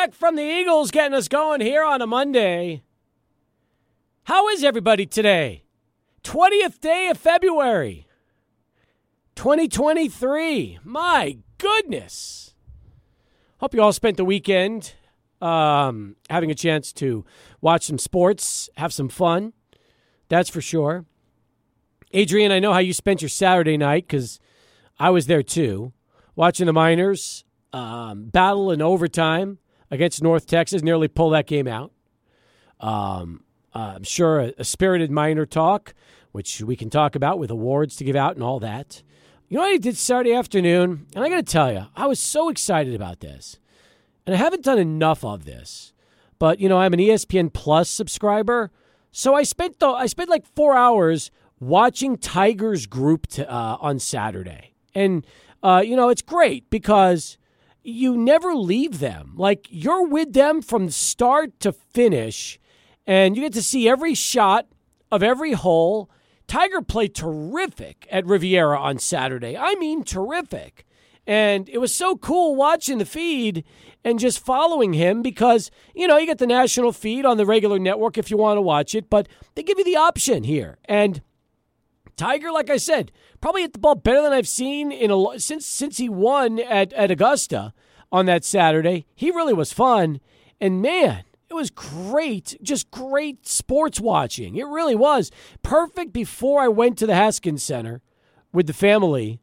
back from the Eagles, getting us going here on a Monday. How is everybody today? 20th day of February, 2023. My goodness. Hope you all spent the weekend um, having a chance to watch some sports, have some fun. That's for sure. Adrian, I know how you spent your Saturday night because I was there too, watching the Miners um, battle in overtime against North Texas, nearly pull that game out. Um, uh, I'm sure a, a, spirited minor talk, which we can talk about with awards to give out and all that. You know what I did Saturday afternoon? And I got to tell you, I was so excited about this. And I haven't done enough of this. But, you know, I'm an ESPN Plus subscriber. So I spent the, I spent like four hours watching Tigers group to, uh, on Saturday. And, uh, you know, it's great because you never leave them. Like you're with them from start to finish, and you get to see every shot of every hole. Tiger played terrific at Riviera on Saturday. I mean, terrific. And it was so cool watching the feed and just following him because, you know, you get the national feed on the regular network if you want to watch it, but they give you the option here. And Tiger, like I said, probably hit the ball better than I've seen in a since since he won at, at Augusta on that Saturday. He really was fun, and man, it was great, just great sports watching. It really was perfect before I went to the Haskins Center with the family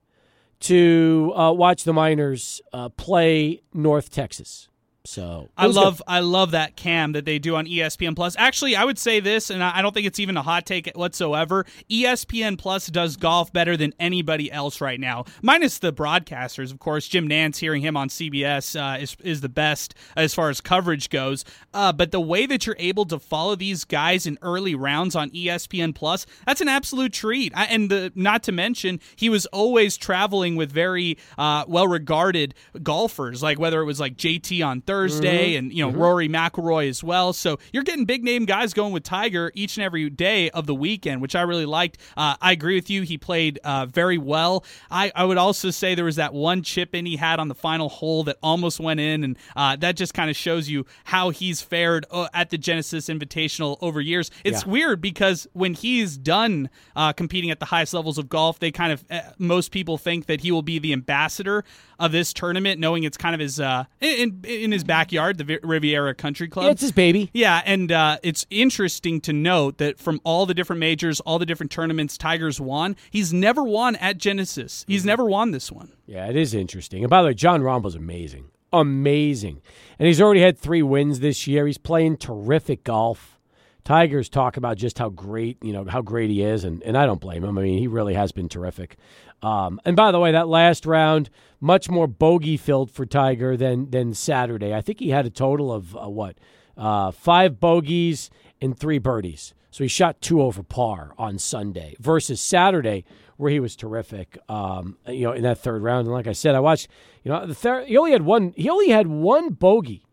to uh, watch the Miners uh, play North Texas. So I love good. I love that cam that they do on ESPN Plus. Actually, I would say this, and I don't think it's even a hot take whatsoever. ESPN Plus does golf better than anybody else right now, minus the broadcasters, of course. Jim Nantz, hearing him on CBS, uh, is is the best as far as coverage goes. Uh, but the way that you're able to follow these guys in early rounds on ESPN Plus, that's an absolute treat. I, and the, not to mention, he was always traveling with very uh, well regarded golfers, like whether it was like JT on Thursday Thursday, mm-hmm. and you know mm-hmm. Rory McIlroy as well. So you're getting big name guys going with Tiger each and every day of the weekend, which I really liked. Uh, I agree with you; he played uh, very well. I, I would also say there was that one chip in he had on the final hole that almost went in, and uh, that just kind of shows you how he's fared uh, at the Genesis Invitational over years. It's yeah. weird because when he's done uh, competing at the highest levels of golf, they kind of uh, most people think that he will be the ambassador of this tournament, knowing it's kind of his in, in his backyard, the Riviera Country Club. Yeah, it's his baby. Yeah, and uh, it's interesting to note that from all the different majors, all the different tournaments Tigers won, he's never won at Genesis. He's mm-hmm. never won this one. Yeah, it is interesting. And by the way, Jon Rahm's amazing. Amazing. And he's already had three wins this year. He's playing terrific golf. Tigers talk about just how great, you know, how great he is, and, and I don't blame him. I mean, he really has been terrific. Um, and by the way, that last round, much more bogey filled for Tiger than than Saturday. I think he had a total of uh, what uh, five bogeys and three birdies. So he shot two over par on Sunday versus Saturday, where he was terrific. Um, you know, in that third round. And like I said, I watched. You know, the he only had one. He only had one bogey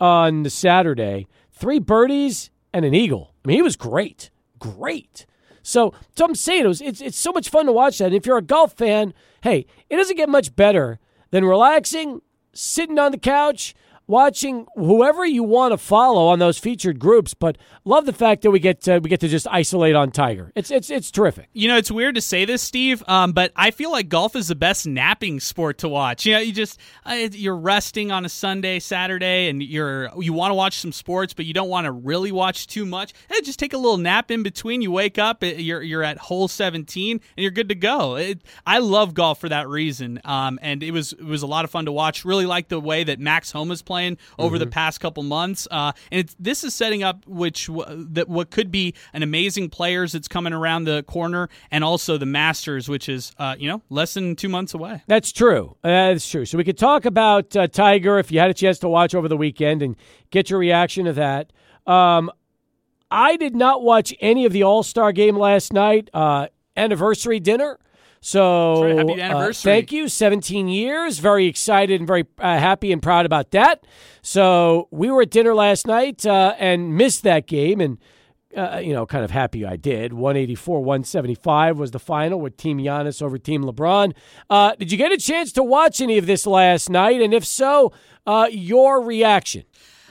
on the Saturday, three birdies and an eagle. I mean, he was great, great. So, so I'm saying it was, it's it's so much fun to watch that. And if you're a golf fan, hey, it doesn't get much better than relaxing, sitting on the couch, watching whoever you want to follow on those featured groups. But love the fact that we get to, we get to just isolate on Tiger. It's it's it's terrific. You know, it's weird to say this, Steve, um, but I feel like golf is the best napping sport to watch. You know, you just uh, you're resting on a Sunday, Saturday, and you're you want to watch some sports, but you don't want to really watch too much. Hey, just take a little nap in between. You wake up, you're you're at hole 17, and you're good to go. It, I love golf for that reason, um, and it was it was a lot of fun to watch. Really like the way that Max Homa is playing playing over mm-hmm. the past couple months. Uh, and this is setting up which that what could be an amazing players that's coming around the corner, and also the Masters, which is uh, you know less than two months away. That's true. That's true. So we could talk about uh, Tiger if you had a chance to watch over the weekend and get your reaction to that. Um, I did not watch any of the All Star game last night. Uh, anniversary dinner. So right, happy uh, anniversary! Uh, thank you, 17 years. Very excited and very uh, happy and proud about that. So we were at dinner last night uh, and missed that game, and uh, you know, kind of happy I did. 184 175 was the final with Team Giannis over Team LeBron. Uh, did you get a chance to watch any of this last night? And if so, uh, your reaction?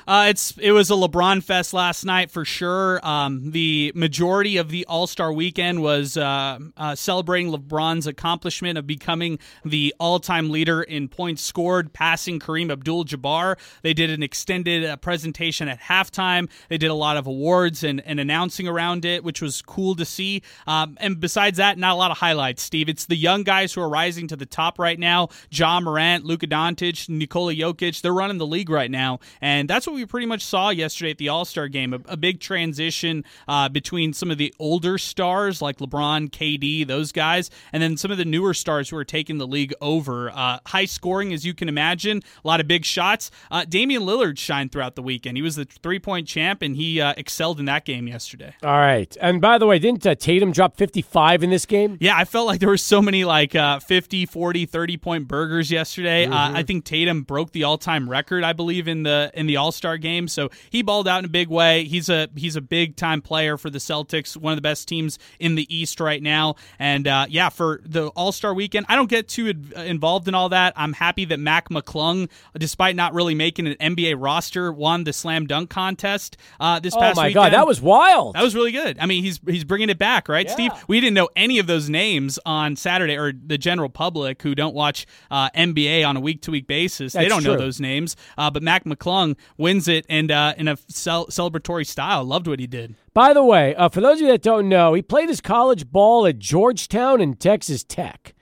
Uh, it's it was a LeBron fest last night for sure. Um, the majority of the All Star weekend was uh, uh, celebrating LeBron's accomplishment of becoming the all time leader in points scored, passing Kareem Abdul-Jabbar. They did an extended uh, presentation at halftime. They did a lot of awards and, and announcing around it, which was cool to see. Um, and besides that, not a lot of highlights. Steve, it's the young guys who are rising to the top right now. Ja Morant, Luka Doncic, Nikola Jokic. They're running the league right now, and that's what what we pretty much saw yesterday at the All Star game a, a, big transition uh, between some of the older stars like LeBron, KD, those guys, and then some of the newer stars who are taking the league over. Uh, high scoring, as you can imagine, a lot of big shots. Uh, Damian Lillard shined throughout the weekend. He was the three point champ, and he uh, excelled in that game yesterday. All right. And by the way, didn't uh, Tatum drop 55 in this game? Yeah, I felt like there were so many like uh, 50, 40, 30 point burgers yesterday. Mm-hmm. I think Tatum broke the all time record, I believe, in the in the All Star Star game. So he balled out in a big way. He's a he's a big time player for the Celtics, one of the best teams in the East right now. And uh, yeah, for the All Star weekend, I don't get too involved in all that. I'm happy that Mac McClung, despite not really making an NBA roster, won the slam dunk contest uh, this past. Weekend. Oh my weekend. god, that was wild! That was really good. I mean, he's he's bringing it back, right, yeah. Steve? We didn't know any of those names on Saturday, or the general public who don't watch uh, NBA on a week to week basis. That's they don't true. know those names. Uh, but Mac McClung wins it and uh, in a cel- celebratory style. Loved what he did. By the way, uh, for those of you that don't know, he played his college ball at Georgetown and Texas Tech,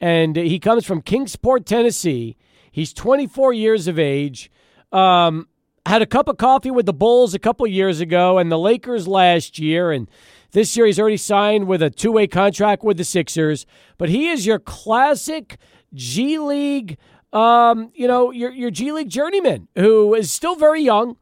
and he comes from Kingsport, Tennessee. He's 24 years of age. Um, had a cup of coffee with the Bulls a couple years ago, and the Lakers last year, and. This year, he's already signed with a two way contract with the Sixers, but he is your classic G League um, you know, your your G League journeyman who is still very young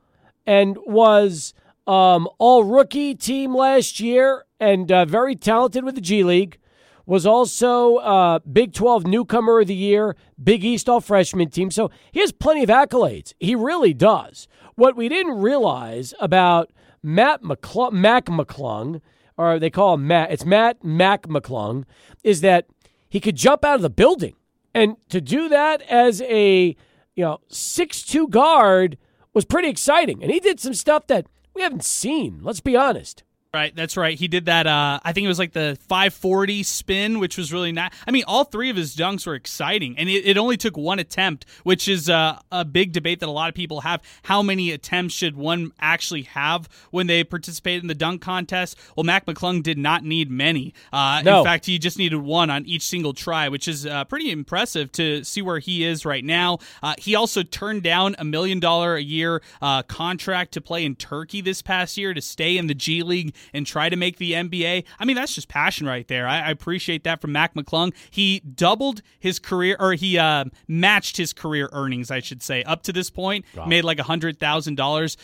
and was um, all rookie team last year and uh, very talented with the G League. Was also uh, Big 12 newcomer of the year, Big East all freshman team. So he has plenty of accolades. He really does. What we didn't realize about Matt McClung, Mac McClung, or they call him Matt, it's Matt Mac McClung, is that he could jump out of the building and to do that as a you know six two guard was pretty exciting. And he did some stuff that we haven't seen. Let's be honest. Right, that's right. He did that. Uh, I think it was like the 540 spin, which was really not. I mean, all three of his dunks were exciting, and it, it only took one attempt, which is uh, a big debate that a lot of people have. How many attempts should one actually have when they participate in the dunk contest? Well, Mac McClung did not need many. Uh, no. In fact, he just needed one on each single try, which is uh, pretty impressive to see where he is right now. Uh, he also turned down a million dollar a year uh, contract to play in Turkey this past year to stay in the G League and try to make the NBA. I mean, that's just passion right there. I, I appreciate that from Mac McClung. He doubled his career, or he uh, matched his career earnings, I should say, up to this point. Wow. Made like a hundred thousand uh, dollars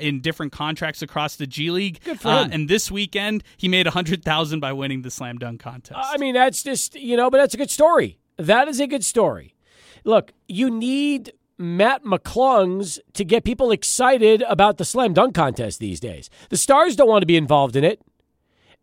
in different contracts across the G League. Good for uh, him. And this weekend, he made a hundred thousand by winning the slam dunk contest. I mean, that's just you know, but that's a good story. That is a good story. Look, you need Matt McClung's to get people excited about the slam dunk contest these days. The stars don't want to be involved in it.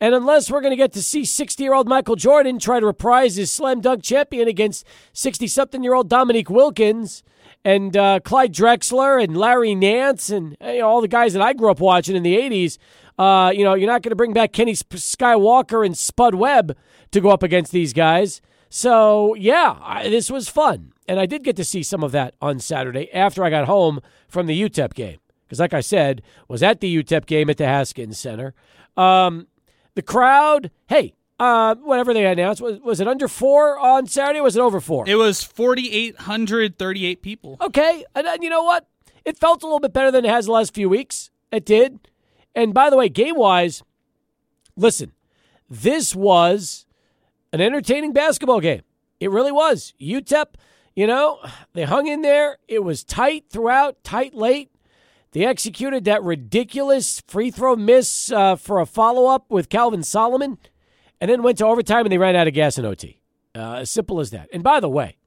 And unless we're going to get to see 60 year old Michael Jordan try to reprise his slam dunk champion against 60 something year old Dominique Wilkins and uh, Clyde Drexler and Larry Nance and you know, all the guys that I grew up watching in the 80s, uh, you know, you're not going to bring back Kenny Skywalker and Spud Webb to go up against these guys. So, yeah, I, this was fun. And I did get to see some of that on Saturday after I got home from the UTEP game. Because, like I said, was at the UTEP game at the Haskins Center. Um, the crowd, hey, uh, whatever they announced, was, was it under four on Saturday was it over four? It was 4,838 people. Okay. And, and you know what? It felt a little bit better than it has the last few weeks. It did. And by the way, game wise, listen, this was an entertaining basketball game. It really was. UTEP you know, they hung in there. It was tight throughout, tight late. They executed that ridiculous free throw miss uh, for a follow up with Calvin Solomon, and then went to overtime and they ran out of gas in OT. Uh, as simple as that. And by the way,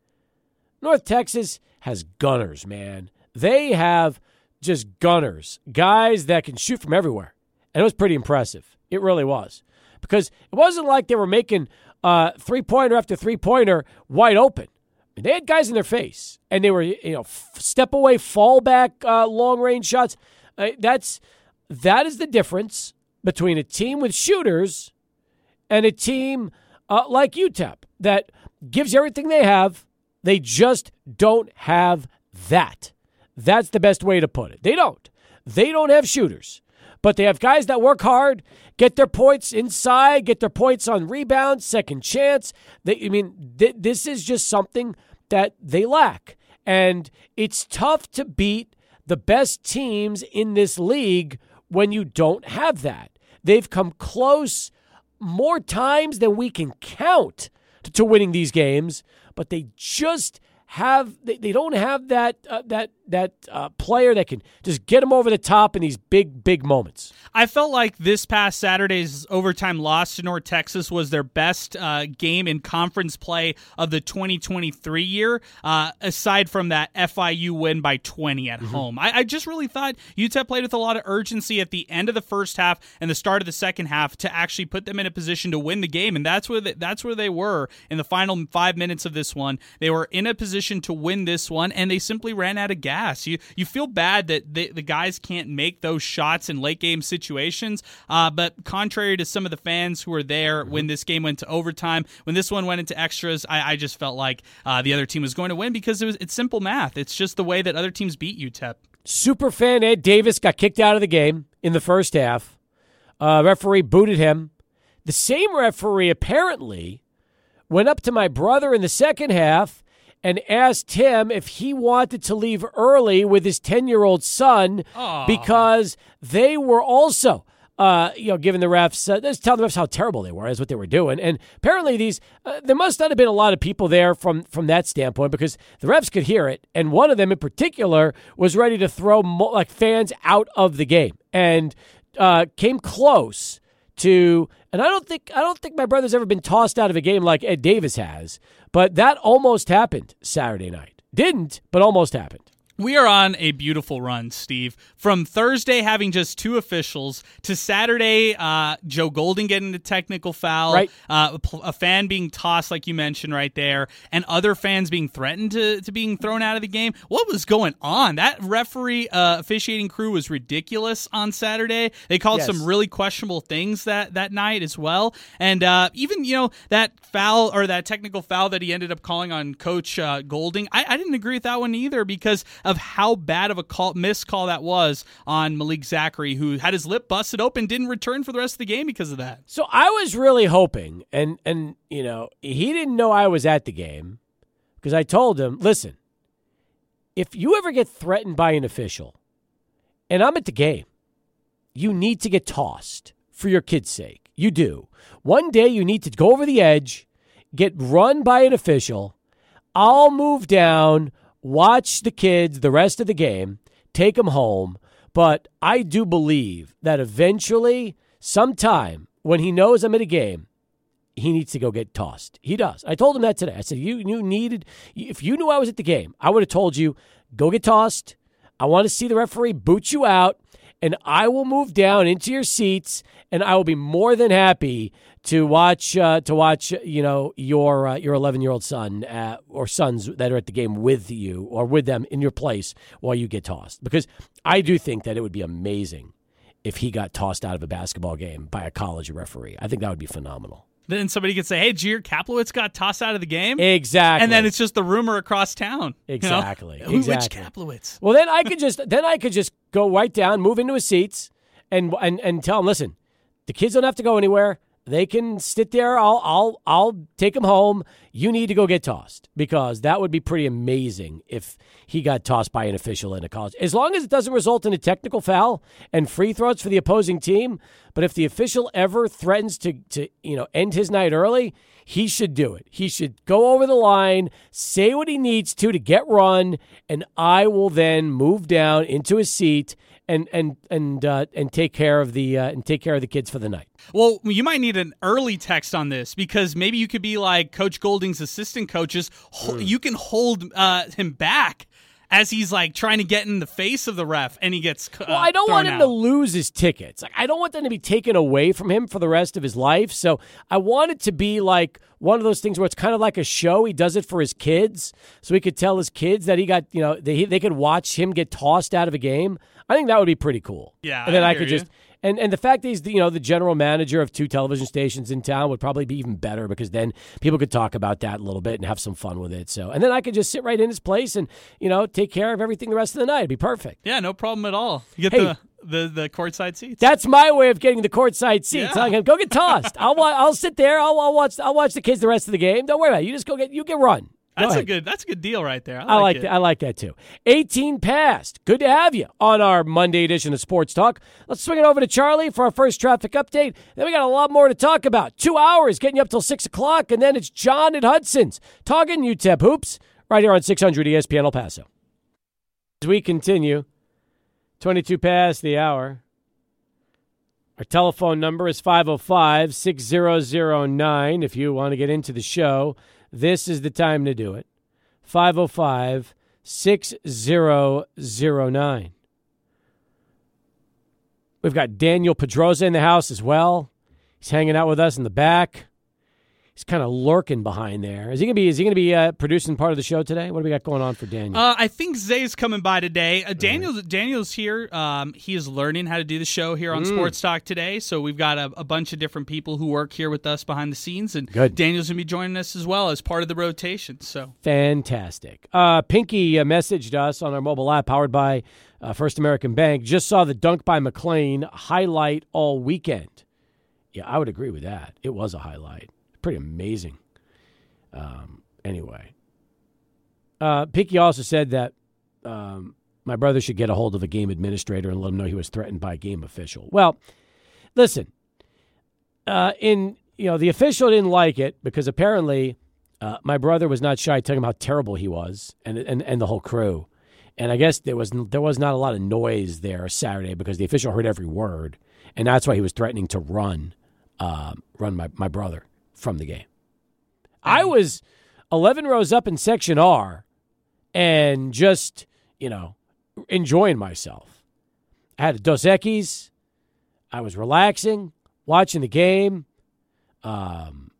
North Texas has gunners, man. They have just gunners, guys that can shoot from everywhere. And it was pretty impressive. It really was. Because it wasn't like they were making uh, three pointer after three pointer wide open. They had guys in their face, and they were you know step away, fall back, uh, long range shots. Uh, that's that is the difference between a team with shooters and a team uh, like UTEP that gives everything they have. They just don't have that. That's the best way to put it. They don't. They don't have shooters, but they have guys that work hard, get their points inside, get their points on rebounds, second chance. They, I mean, th- this is just something that they lack. And it's tough to beat the best teams in this league when you don't have that. They've come close more times than we can count to, winning these games, but they just have they, they don't have that uh, that that uh, player that can just get them over the top in these big big moments. I felt like this past Saturday's overtime loss to North Texas was their best uh, game in conference play of the 2023 year, uh, aside from that FIU win by 20 at mm-hmm. home. I, I, just really thought UTEP played with a lot of urgency at the end of the first half and the start of the second half to actually put them in a position to win the game, and that's where they, that's where they were in the final five minutes of this one. They were in a position to win this one, and they simply ran out of gas. You you feel bad that they, the guys can't make those shots in late game situations. Uh, but contrary to some of the fans who were there mm-hmm. when this game went to overtime, when this one went into extras, I, I just felt like uh, the other team was going to win because it was it's simple math. It's just the way that other teams beat UTEP. Super fan Ed Davis got kicked out of the game in the first half. Uh, referee booted him. The same referee apparently went up to my brother in the second half and asked him if he wanted to leave early with his 10 year old son Aww. because they were also. Uh, you know, giving the refs, uh, just telling the refs how terrible they were, is what they were doing. And apparently, these uh, there must not have been a lot of people there from from that standpoint because the refs could hear it, and one of them in particular was ready to throw mo- like fans out of the game and uh, came close to and I don't think I don't think my brother's ever been tossed out of a game like Ed Davis has, but that almost happened Saturday night. Didn't, but almost happened. We are on a beautiful run, Steve. From Thursday having just two officials to Saturday, uh, Joe Golding getting the technical foul, right. uh, a, fan being tossed, like you mentioned right there, and other fans being threatened to, to being thrown out of the game. What was going on? That referee uh, officiating crew was ridiculous on Saturday. They called yes. some really questionable things that, that night as well. And uh, even, you know, that foul or that technical foul that he ended up calling on Coach uh, Golding, I, I didn't agree with that one either because of how bad of a call, miss call that was on Malik Zachary, who had his lip busted open, didn't return for the rest of the game because of that. So I was really hoping, and and you know he didn't know I was at the game because I told him, listen, if you ever get threatened by an official, and I'm at the game, you need to get tossed for your kid's sake. You do. One day you need to go over the edge, get run by an official. I'll move down watch the kids the rest of the game, take them home. But I do believe that eventually, sometime when he knows I'm at a game, he needs to go get tossed. He does. I told him that today. I said, you, you needed, if you knew I was at the game, I would have told you, go get tossed. I want to see the referee boot you out, and I will move down into your seats, and I will be more than happy to watch uh, to watch you know your uh, your 11 year old son uh, or sons that are at the game with you or with them in your place while you get tossed because I do think that it would be amazing if he got tossed out of a basketball game by a college referee. I think that would be phenomenal. Then somebody could say, "Hey, Djeer Kaplowitz got tossed out of the game." Exactly, and then it's just the rumor across town. Exactly, you know? exactly. Which Kaplowitz? Well, then I could just then I could just go right down, move into his seats, and and and tell him, listen, the kids don't have to go anywhere. They can sit there. I'll I'll I'll take them home. You need to go get tossed because that would be pretty amazing if he got tossed by an official in a college. As long as it doesn't result in a technical foul and free throws for the opposing team, but if the official ever threatens to to you know end his night early, he should do it. He should go over the line, say what he needs to to get run, and I will then move down into his seat and and and uh, and take care of the uh, and take care of the kids for the night. Well, you might need an early text on this because maybe you could be like Coach Golding's assistant coaches. Mm. You can hold uh, him back as he's like trying to get in the face of the ref, and he gets. Uh, well, I don't want him out. to lose his tickets. Like, I don't want them to be taken away from him for the rest of his life. So I want it to be like one of those things where it's kind of like a show. He does it for his kids, so he could tell his kids that he got, you know, they they could watch him get tossed out of a game. I think that would be pretty cool. Yeah, and then I I, could you. just. And, and the fact that he's the, you know the general manager of two television stations in town would probably be even better because then people could talk about that a little bit and have some fun with it. So and then I could just sit right in his place and you know take care of everything the rest of the night. It'd be perfect. Yeah, no problem at all. You get Hey. the the the courtside seats. That's my way of getting the courtside seats. Yeah. Can go get tossed. I'll I'll sit there. I'll, I'll watch. I'll watch the kids the rest of the game. Don't worry about it. You just go get. You get run. That's a good. That's a good deal right there. I like, I like. I like that too. 18 past. Good to have you on our Monday edition of Sports Talk. Let's swing it over to Charlie for our first traffic update. Then we got a lot more to talk about. Two hours getting you up till six o'clock, and then it's John at Hudson's talking UTEP hoops right here on 600 ESPN El Paso. As we continue, 22 past the hour. Our telephone number is 505 6009. If you want to get into the show, this is the time to do it. 505 6009. We've got Daniel Pedroza in the house as well. He's hanging out with us in the back. He's kind of lurking behind there. Is he gonna be? Is he gonna be uh, producing part of the show today? What do we got going on for Daniel? Uh, I think Zay's coming by today. Uh, Daniel's Daniel's here. Um, he is learning how to do the show here Mm. on Sports Talk today. So we've got a, a bunch of different people who work here with us behind the scenes, and Good. Daniel's gonna be joining us as well as part of the rotation. So Fantastic. Uh, Pinky uh, messaged us on our mobile app powered by uh, First American Bank. Just saw the dunk by McLean highlight all weekend. Yeah, I would agree with that. It was a highlight. Pretty amazing. Um, anyway, uh, Pinky also said that um, my brother should get a hold of a game administrator and let him know he was threatened by a game official. Well, listen, uh, in you know the official didn't like it because apparently uh, my brother was not shy telling him how terrible he was and, and and the whole crew. And I guess there was there was not a lot of noise there Saturday because the official heard every word, and that's why he was threatening to run um, run my, my brother from the game. I was eleven rows up in section R, and just you know enjoying myself. I had a Dos Equis. I was relaxing, watching the game. Um,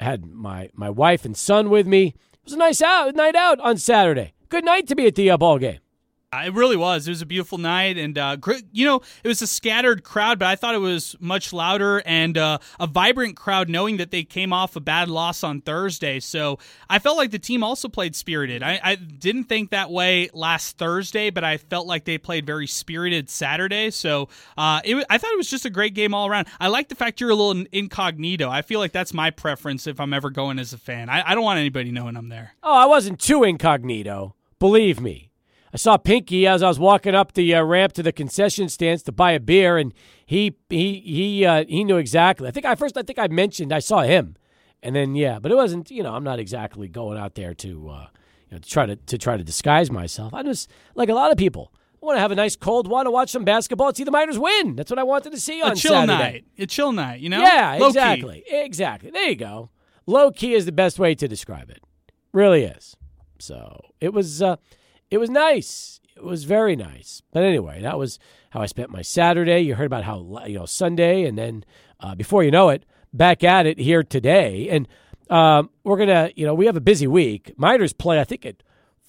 had my my wife and son with me. It was a nice out night out on Saturday. Good night to be at the uh, ball game. It really was. It was a beautiful night, and uh, gr- you know, it was a scattered crowd, but I thought it was much louder and uh, a vibrant crowd, knowing that they came off a bad loss on Thursday. So I felt like the team also played spirited. I, I didn't think that way last Thursday, but I felt like they played very spirited Saturday. So uh, it, wa- I thought it was just a great game all around. I like the fact you're a little incognito. I feel like that's my preference if I'm ever going as a fan. I, I don't want anybody knowing I'm there. Oh, I wasn't too incognito. Believe me. I saw Pinky as I was walking up the uh, ramp to the concession stands to buy a beer, and he he he uh, he knew exactly. I think I first I think I mentioned I saw him, and then yeah, but it wasn't. You know, I'm not exactly going out there to uh, you know to try to to try to disguise myself. I just like a lot of people. I want to have a nice cold one to watch some basketball, and see the Miners win. That's what I wanted to see on A chill Saturday. night. A chill night, you know? Yeah, Low key. exactly. Exactly. There you go. Low key is the best way to describe it. Really is. So it was uh it was nice. It was very nice. But anyway, that was how I spent my Saturday. You heard about how you know Sunday, and then uh, before you know it, back at it here today. And um, we're gonna, you know, we have a busy week. Miners play, I think, at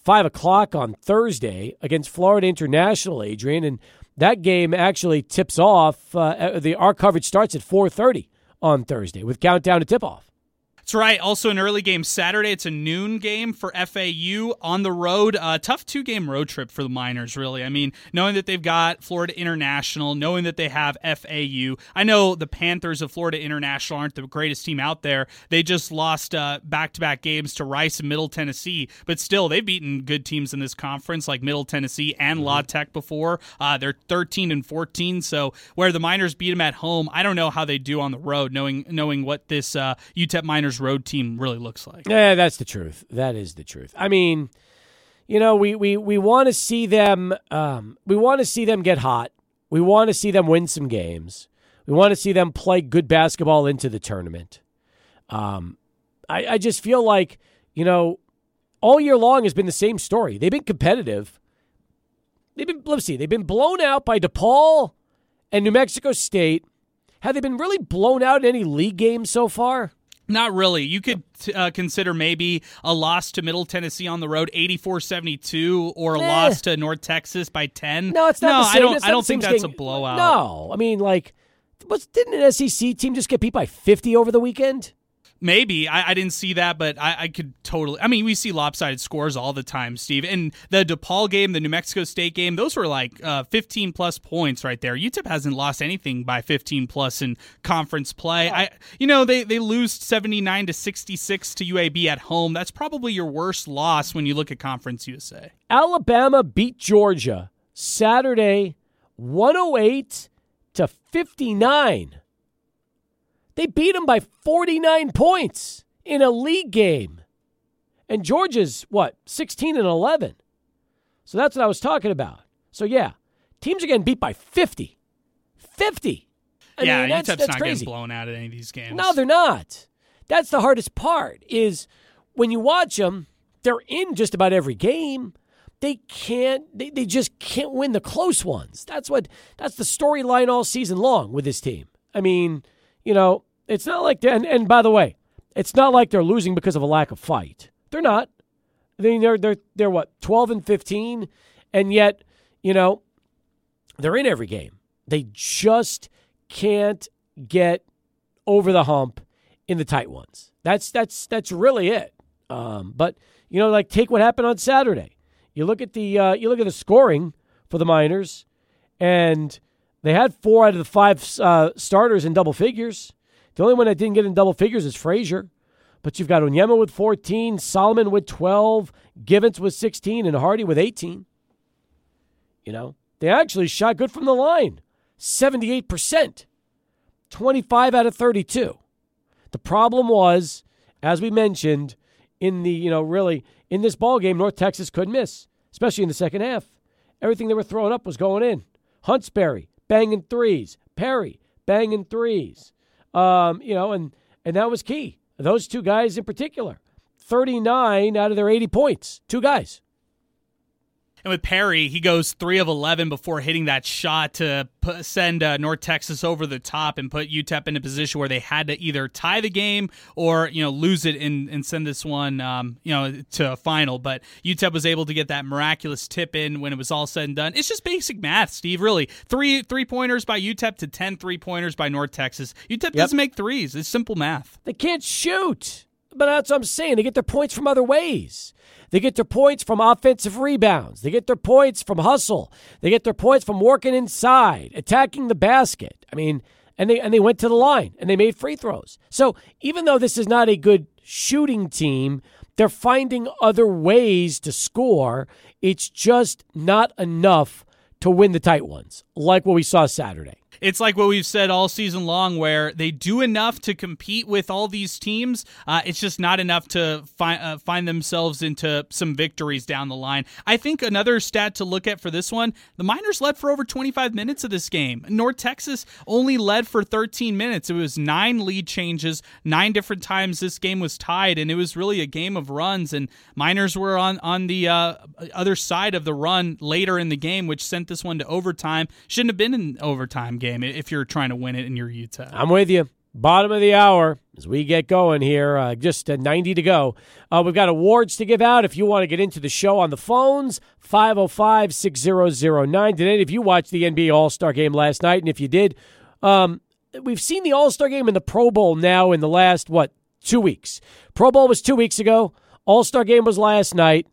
five o'clock on Thursday against Florida International, Adrian, and that game actually tips off. Uh, the our coverage starts at four thirty on Thursday with countdown to tip off. That's right. Also, an early game Saturday. It's a noon game for FAU on the road. Uh, tough two game road trip for the Miners, really. I mean, knowing that they've got Florida International, knowing that they have FAU. I know the Panthers of Florida International aren't the greatest team out there. They just lost back to back games to Rice and Middle Tennessee, but still, they've beaten good teams in this conference like Middle Tennessee and La Tech before. Uh, they're 13 and 14. So, where the Miners beat them at home, I don't know how they do on the road, knowing knowing what this uh, UTEP Miners road team really looks like. Yeah, that's the truth. That is the truth. I mean, you know, we we we want to see them. Um, we want to see them get hot. We want to see them win some games. We want to see them play good basketball into the tournament. Um, I, I just feel like you know, all year long has been the same story. They've been competitive. They've been let's see, they've been blown out by DePaul and New Mexico State. Have they been really blown out in any league games so far? Not really. You could uh, consider maybe a loss to Middle Tennessee on the road, 84-72, or a eh. loss to North Texas by 10. No, it's not no, the same. I don't, I don't think that's a blowout. No. I mean, like, was, didn't an SEC team just get beat by 50 over the weekend? Maybe I, I, didn't see that, but I, I, could totally. I mean, we see lopsided scores all the time, Steve. And the DePaul game, the New Mexico State game, those were like uh, 15 plus points right there. UTEP hasn't lost anything by 15 plus in conference play. I, you know, they they lose 79 to 66 to UAB at home. That's probably your worst loss when you look at Conference USA. Alabama beat Georgia Saturday, 108 to 59. They beat them by 49 points in a league game. And Georgia's, what, 16 and 11. So that's what I was talking about. So, yeah, teams are getting beat by 50. 50. I yeah, mean, that's, UTEP's that's not crazy. getting blown out at any of these games. No, they're not. That's the hardest part is when you watch them, they're in just about every game. They can't, they, they just can't win the close ones. That's what, that's the storyline all season long with this team. I mean, you know, it's not like and, and by the way, it's not like they're losing because of a lack of fight. They're not. I mean, they're they're they're what twelve and fifteen, and yet you know they're in every game. They just can't get over the hump in the tight ones. That's that's that's really it. Um, but you know, like take what happened on Saturday. You look at the uh, you look at the scoring for the Miners, and they had four out of the five uh, starters in double figures. The only one that didn't get in double figures is Frazier. But you've got Onyema with 14, Solomon with 12, Givens with 16, and Hardy with 18. You know, they actually shot good from the line 78%, 25 out of 32. The problem was, as we mentioned, in the, you know, really, in this ball game, North Texas couldn't miss, especially in the second half. Everything they were throwing up was going in. Huntsberry, banging threes. Perry, banging threes. Um, you know, and and that was key. Those two guys in particular, 39 out of their 80 points. Two guys. And with Perry, he goes three of eleven before hitting that shot to put, send uh, North Texas over the top and put UTEP in a position where they had to either tie the game or you know lose it and, and send this one um, you know to a final. But UTEP was able to get that miraculous tip in when it was all said and done. It's just basic math, Steve. Really, three three pointers by UTEP to 10 three pointers by North Texas. UTEP yep. doesn't make threes. It's simple math. They can't shoot. But that's what I'm saying. They get their points from other ways. They get their points from offensive rebounds. They get their points from hustle. They get their points from working inside, attacking the basket. I mean, and they and they went to the line and they made free throws. So even though this is not a good shooting team, they're finding other ways to score. It's just not enough to win the tight ones, like what we saw Saturday it's like what we've said all season long, where they do enough to compete with all these teams. Uh, it's just not enough to find uh, find themselves into some victories down the line. I think another stat to look at for this one: the Miners led for over 25 minutes of this game. North Texas only led for 13 minutes. It was nine lead changes, nine different times this game was tied, and it was really a game of runs. And Miners were on on the uh, other side of the run later in the game, which sent this one to overtime. Shouldn't have been in overtime game game if you're trying to win it in your UTEP. I'm with you. Bottom of the hour as we get going here. Uh, just uh, 90 to go. Uh, we've got awards to give out. If you want to get into the show on the phones, 505 6009. Did any of you watch the NBA All Star game last night? And if you did, um, we've seen the All Star game and the Pro Bowl now in the last, what, two weeks? Pro Bowl was two weeks ago. All Star game was last night.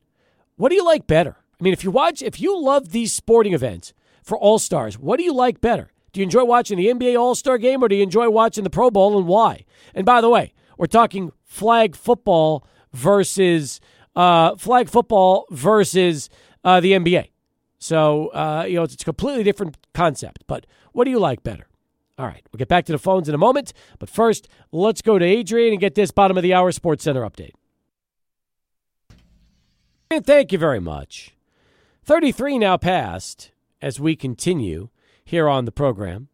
What do you like better? I mean, if you watch, if you love these sporting events for All Stars, what do you like better? Do you enjoy watching the NBA All Star game or do you enjoy watching the Pro Bowl and why? And by the way, we're talking flag football versus uh, flag football versus uh, the NBA. So, uh, you know, it's a completely different concept. But what do you like better? All right, we'll get back to the phones in a moment. But first, let's go to Adrian and get this bottom of the hour Sports Center update. And thank you very much. 33 now passed as we continue here on the program.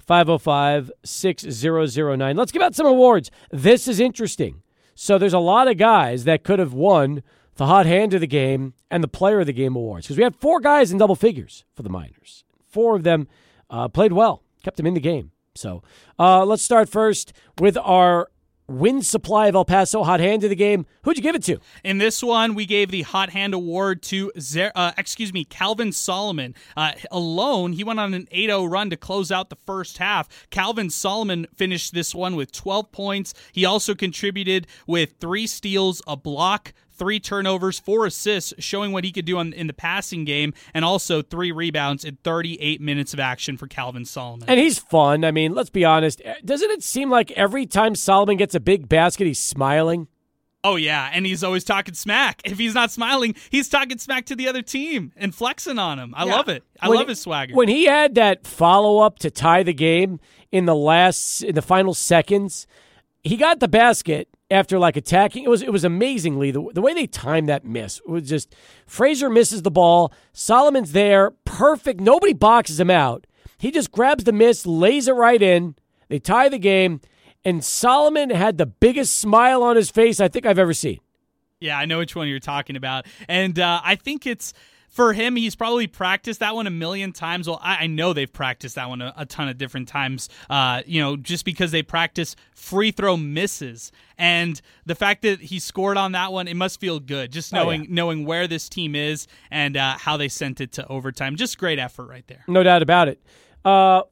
505 6009. Let's give out some awards. This is interesting. So there's a lot of guys that could have won the hot hand of the game, and the player of the game awards. Because we had four guys in double figures for the Miners. Four of them uh, played well, kept them in the game. So uh, let's start first with our Win Supply of El Paso hot hand of the game. Who'd you give it to? In this one, we gave the hot hand award to uh, excuse me, Calvin Solomon. Uh, alone, he went on an 8-0 run to close out the first half. Calvin Solomon finished this one with 12 points. He also contributed with three steals, a block, three turnovers, four assists, showing what he could do on, in the passing game, and also three rebounds in 38 minutes of action for Calvin Solomon. And he's fun. I mean, let's be honest. Eh, doesn't it seem like every time Solomon gets a big basket, he's smiling? Oh yeah, and he's always talking smack. If he's not smiling, he's talking smack to the other team and flexing on him. I yeah. love it. I when love his swagger. When he had that follow up to tie the game in the last in the final seconds, he got the basket after like attacking. It was it was amazingly the, the way they timed that miss. It was just Frazier misses the ball. Solomon's there, perfect. Nobody boxes him out. He just grabs the miss, lays it right in. They tie the game, and Solomon had the biggest smile on his face I think I've ever seen. Yeah, I know which one you're talking about, and uh, I think it's for him, he's probably practiced that one a million times. Well, I, I know they've practiced that one a, a ton of different times, uh, you know, just because they practice free throw misses. And the fact that he scored on that one, it must feel good just knowing oh, yeah. knowing where this team is and uh, how they sent it to overtime. Just great effort right there. No doubt about it. Uh,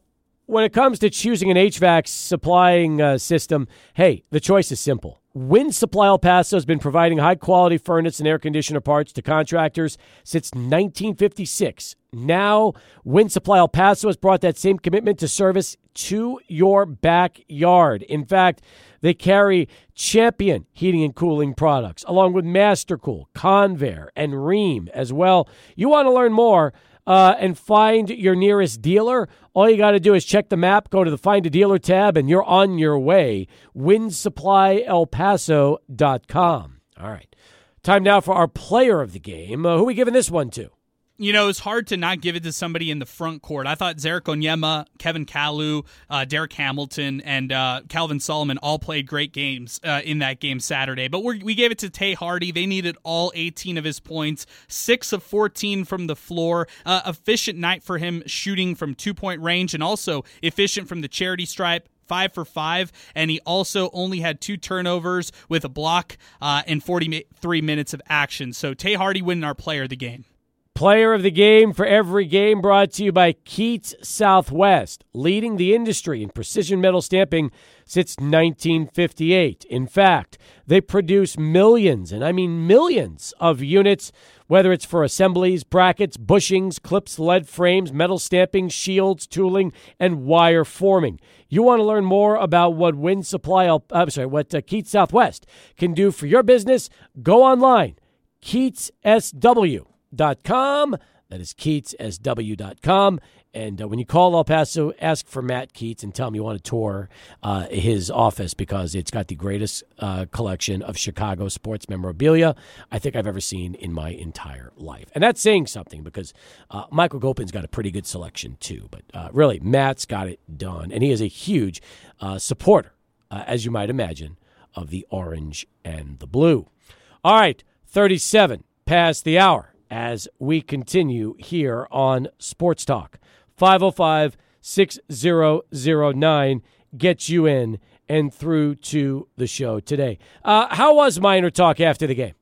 when it comes to choosing an HVAC supplying uh, system, hey, the choice is simple. Win Supply El Paso has been providing high quality furnace and air conditioner parts to contractors since 1956. Now, Win Supply El Paso has brought that same commitment to service to your backyard. In fact, they carry champion heating and cooling products along with Mastercool, Convair, and Rheem as well. You want to learn more? Uh, and find your nearest dealer, all you got to do is check the map, go to the Find a Dealer tab, and you're on your way. WinSupplyElPaso.com. All right. Time now for our player of the game. Uh, who are we giving this one to? You know, it's hard to not give it to somebody in the front court. I thought Zarek Onyema, Kevin Kalu, uh, Derek Hamilton, and uh, Calvin Solomon all played great games uh, in that game Saturday. But we gave it to Tae Hardy. They needed all 18 of his points, 6 of 14 from the floor. Uh, efficient night for him shooting from two point range and also efficient from the charity stripe five for five, and he also only had two turnovers with a block uh, in 43 minutes of action. So Tae Hardy winning our player of the game. Player of the game for every game brought to you by Keats Southwest, leading the industry in precision metal stamping since 1958. In fact, they produce millions, and I mean millions, of units, whether it's for assemblies, brackets, bushings, clips, lead frames, metal stamping, shields, tooling, and wire forming. You want to learn more about what Win Supply, uh, I'm sorry, what uh, Keats Southwest can do for your business? Go online, Keats SW keatssw.com. That is keatssw.com. And uh, when you call El Paso, ask for Matt Keats and tell him you want to tour uh, his office because it's got the greatest uh, collection of Chicago sports memorabilia I think I've ever seen in my entire life. And that's saying something because uh, Michael Gopin's got a pretty good selection too. But uh, really, Matt's got it done. And he is a huge uh, supporter, as you might imagine, of the orange and the blue. All right, 37 past the hour as we continue here on Sports Talk. 505 6009 gets you in and through to the show today. Uh, how was Minor Talk after the game?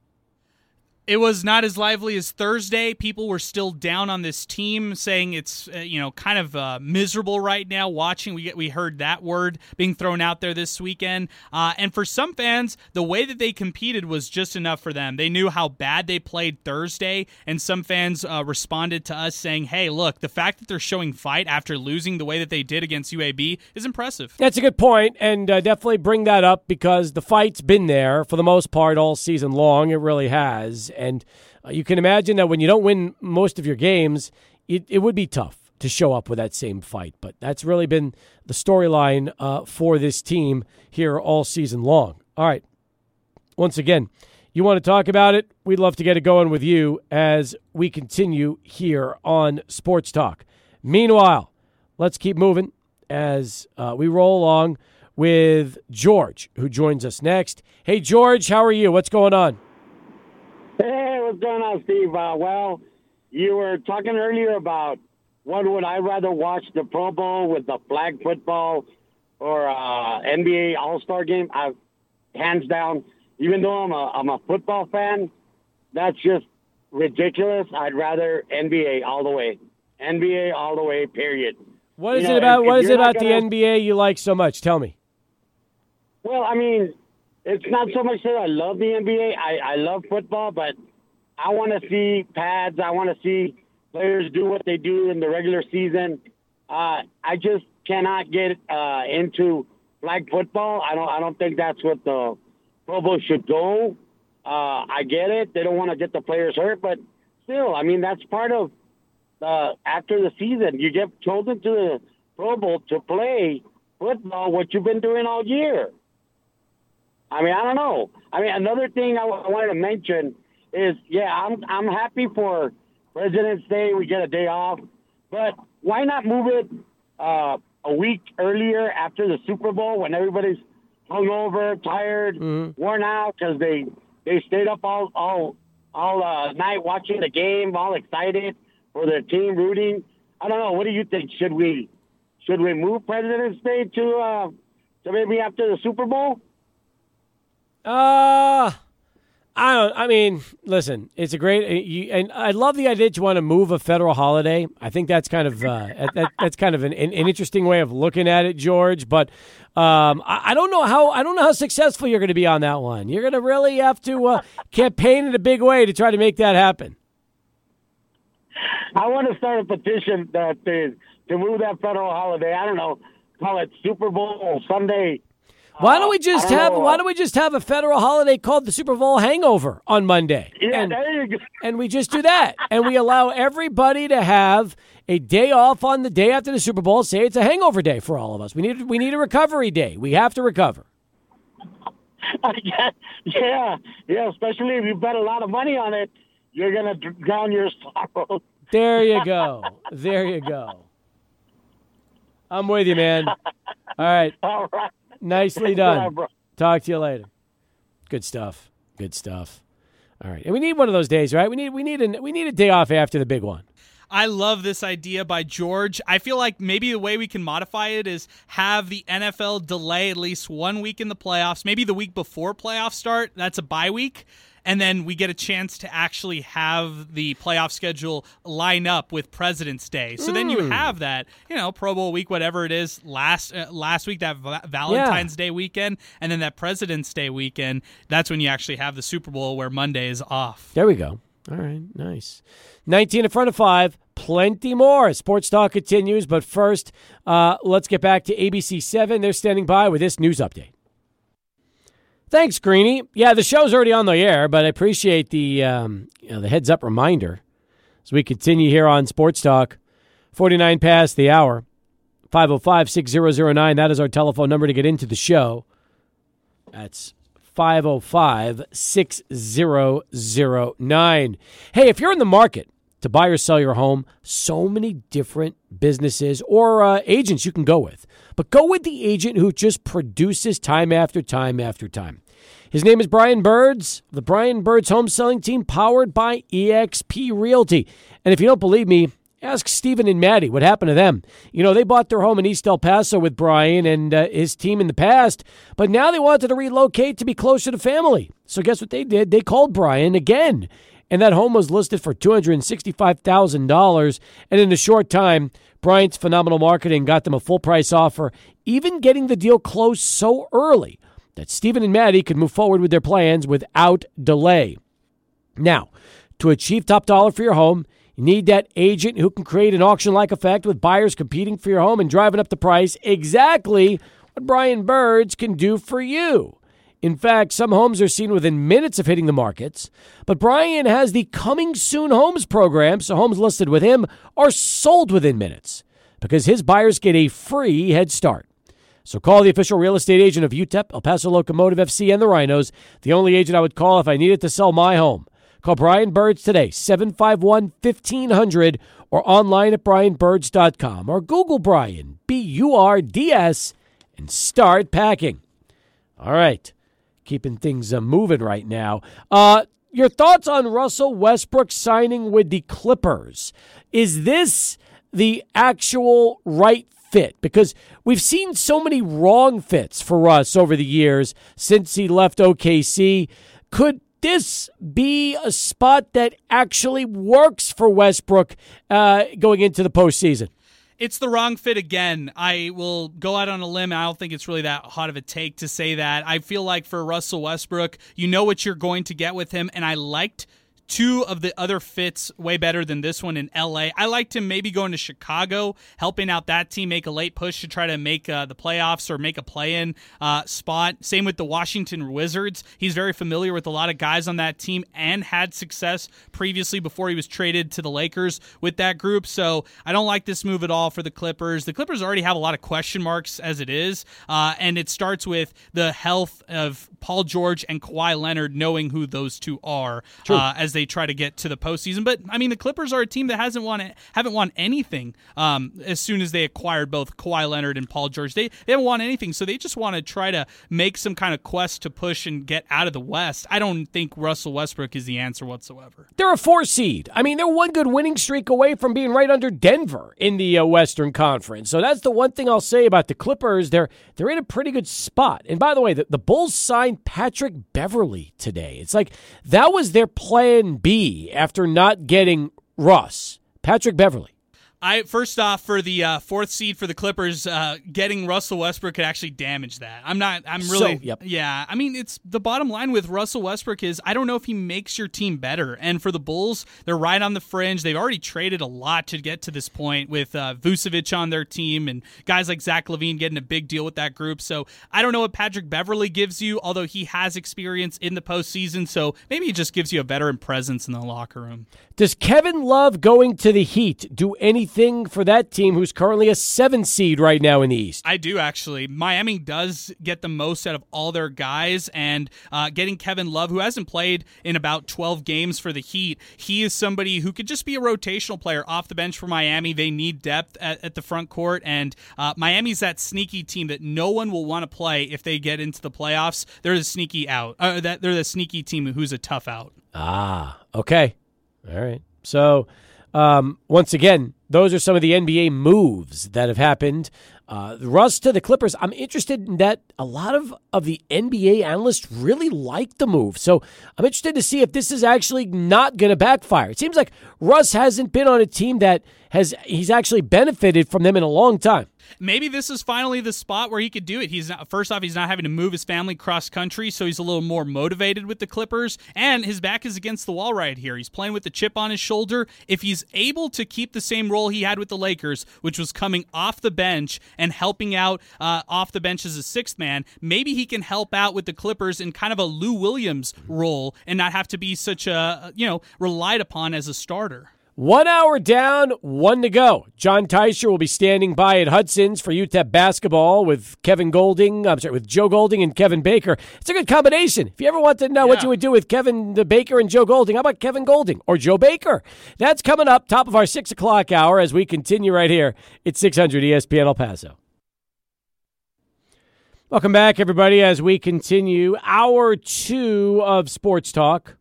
It was not as lively as Thursday. People were still down on this team, saying it's uh, you know kind of uh, miserable right now. Watching, we get we heard that word being thrown out there this weekend. Uh, and for some fans, the way that they competed was just enough for them. They knew how bad they played Thursday, and some fans uh, responded to us saying, "Hey, look, the fact that they're showing fight after losing the way that they did against UAB is impressive." That's a good point, and uh, definitely bring that up because the fight's been there for the most part all season long. It really has and uh, you can imagine that when you don't win most of your games, it, it would be tough to show up with that same fight. But that's really been the storyline uh, for this team here all season long. All right. Once again, you want to talk about it? We'd love to get it going with you as we continue here on Sports Talk. Meanwhile, let's keep moving as uh, we roll along with George, who joins us next. Hey, George, how are you? What's going on? Hey, what's going on, Steve? Uh, well, you were talking earlier about what would I rather watch the Pro Bowl with the flag football or uh, NBA All Star game? I, hands down, even though I'm a I'm a football fan, that's just ridiculous. I'd rather NBA all the way. NBA all the way. Period. What is You know, it about? if- what if is it about the gonna- NBA you like so much? Tell me. Well, I mean, it's not so much that I love the NBA. I, I love football, but I want to see pads. I want to see players do what they do in the regular season. Uh, I just cannot get uh, into flag football. I don't. I don't think that's what the Pro Bowl should go. Uh, I get it. They don't want to get the players hurt, but still, I mean, that's part of uh, after the season. You get chosen to the Pro Bowl to play football, what you've been doing all year. I mean, I don't know. I mean, another thing I, w- I wanted to mention is, yeah, I'm I'm happy for President's Day. We get a day off, but why not move it uh, a week earlier after the Super Bowl when everybody's hungover, tired, worn out because they they stayed up all all all uh, night watching the game, all excited for their team, rooting. I don't know. What do you think? Should we should we move President's Day to uh, to maybe after the Super Bowl? Uh I don't. I mean, listen, it's a great, uh, you, and I love the idea that you want to move a federal holiday. I think that's kind of uh, that, that's kind of an, an interesting way of looking at it, George. But um, I, I don't know how I don't know how successful you're going to be on that one. You're going to really have to uh, campaign in a big way to try to make that happen. I want to start a petition that to, to move that federal holiday. I don't know, call it Super Bowl Sunday. Why don't we just have know. Why don't we just have a federal holiday called the Super Bowl Hangover on Monday? Yeah, and, there you go. and we just do that, and we allow everybody to have a day off on the day after the Super Bowl. Say it's a hangover day for all of us. We need we need a recovery day. We have to recover. yeah, yeah, yeah. Especially if you bet a lot of money on it, you're gonna drown your sorrows. There you go. There you go. I'm with you, man. All right, All right. Nicely Thanks a lot, done. bro. Talk to you later. Good stuff. Good stuff. All right, and we need one of those days, right? We need we need a we need a day off after the big one. I love this idea by George. I feel like maybe the way we can modify it is have the NFL delay at least one week in the playoffs, maybe the week before playoffs start. That's a bye week. And then we get a chance to actually have the playoff schedule line up with President's Day. So then you have that, you know, Pro Bowl week, whatever it is, last uh, last week that Va- Valentine's Day weekend, and then that President's Day weekend. That's when you actually have the Super Bowl where Monday is off. There we go. All right, nice. 19 in front of five. Plenty more. Sports talk continues, but first, uh, let's get back to ABC 7. They're standing by with this news update. Thanks, Greeny. Yeah, the show's already on the air, but I appreciate the um, you know, the heads up reminder as we continue here on Sports Talk. 49 past the hour. 505 6009. That is our telephone number to get into the show. That's 505 6009. Hey, if you're in the market to buy or sell your home, so many different businesses or uh, agents you can go with. But go with the agent who just produces time after time after time. His name is Brian Burds, the Brian Burds home selling team powered by eXp Realty. And if you don't believe me, Ask Stephen and Maddie what happened to them. You know, they bought their home in East El Paso with Brian and uh, his team in the past, but now they wanted to relocate to be closer to family. So guess what they did? They called Brian again. And that home was listed for $265,000. And in a short time, Brian's phenomenal marketing got them a full price offer, even getting the deal closed so early that Stephen and Maddie could move forward with their plans without delay. Now, to achieve top dollar for your home, you need that agent who can create an auction like effect with buyers competing for your home and driving up the price. Exactly what Brian Burds can do for you. In fact, some homes are seen within minutes of hitting the markets, but Brian has the Coming Soon Homes program, so homes listed with him are sold within minutes because his buyers get a free head start. So call the official real estate agent of UTEP, El Paso Locomotive FC, and the Rhinos, the only agent I would call if I needed to sell my home. Call Brian Burds today, 751 1500, or online at brianburds.com, or Google Brian, B U R D S, and start packing. All right, keeping things uh, moving right now. Uh, your thoughts on Russell Westbrook signing with the Clippers? Is this the actual right fit? Because we've seen so many wrong fits for Russ over the years since he left OKC. Could this be a spot that actually works for Westbrook uh, going into the postseason? It's the wrong fit again. I will go out on a limb. I don't think it's really that hot of a take to say that. I feel like for Russell Westbrook, you know what you're going to get with him, and I liked two of the other fits way better than this one in LA. I liked him maybe going to Chicago, helping out that team make a late push to try to make uh, the playoffs or make a play in uh, spot. Same with the Washington Wizards. He's very familiar with a lot of guys on that team and had success previously before he was traded to the Lakers with that group. So I don't like this move at all for the Clippers. The Clippers already have a lot of question marks as it is, uh, and it starts with the health of Paul George and Kawhi Leonard knowing who those two are uh, as they try to get to the postseason. But I mean, the Clippers are a team that hasn't won haven't won anything um, as soon as they acquired both Kawhi Leonard and Paul George. They they haven't won anything, so they just want to try to make some kind of quest to push and get out of the West. I don't think Russell Westbrook is the answer whatsoever. They're a four seed. I mean, they're one good winning streak away from being right under Denver in the uh, Western Conference. So that's the one thing I'll say about the Clippers. They're they're in a pretty good spot. And by the way, the, the Bulls signed Patrick Beverley today. It's like that was their plan B after not getting Russ. Patrick Beverley. I first off for the uh, fourth seed for the Clippers, uh, getting Russell Westbrook could actually damage that. I'm not. I'm really. So, yep. Yeah. I mean, it's the bottom line with Russell Westbrook is I don't know if he makes your team better. And for the Bulls, they're right on the fringe. They've already traded a lot to get to this point with uh, Vucevic on their team and guys like Zach LaVine getting a big deal with that group. So I don't know what Patrick Beverley gives you, although he has experience in the postseason. So maybe he just gives you a veteran presence in the locker room. Does Kevin Love going to the Heat do anything for that team who's currently a seven seed right now in the East? I do actually. Miami does get the most out of all their guys, and uh, getting Kevin Love, who hasn't played in about 12 games for the Heat, he is somebody who could just be a rotational player off the bench for Miami. They need depth at, at the front court, and uh, Miami's that sneaky team that no one will want to play if they get into the playoffs. They're the sneaky out. Uh, that they're the sneaky team who's a tough out. Ah, okay. All right. So, um, once again, those are some of the NBA moves that have happened. Uh, Russ to the Clippers. I'm interested in that. A lot of, of the NBA analysts really like the move. So I'm interested to see if this is actually not going to backfire. It seems like Russ hasn't been on a team that has he's actually benefited from them in a long time. Maybe this is finally the spot where he could do it. He's not, first off, he's not having to move his family cross country, so he's a little more motivated with the Clippers, and his back is against the wall right here. He's playing with the chip on his shoulder. If he's able to keep the same role he had with the Lakers, which was coming off the bench and helping out uh, off the bench as a sixth man, maybe he can help out with the Clippers in kind of a Lou Williams role and not have to be such a you know relied upon as a starter. One hour down, one to go. John Teicher will be standing by at Hudson's for UTEP basketball with Kevin Golding. I'm sorry, with Joe Golding and Kevin Baker. It's a good combination. If you ever want to know yeah. what you would do with Kevin the Baker and Joe Golding, how about Kevin Golding or Joe Baker? That's coming up top of our six o'clock hour as we continue right here at 600 ESPN El Paso. Welcome back, everybody, as we continue hour two of Sports Talk,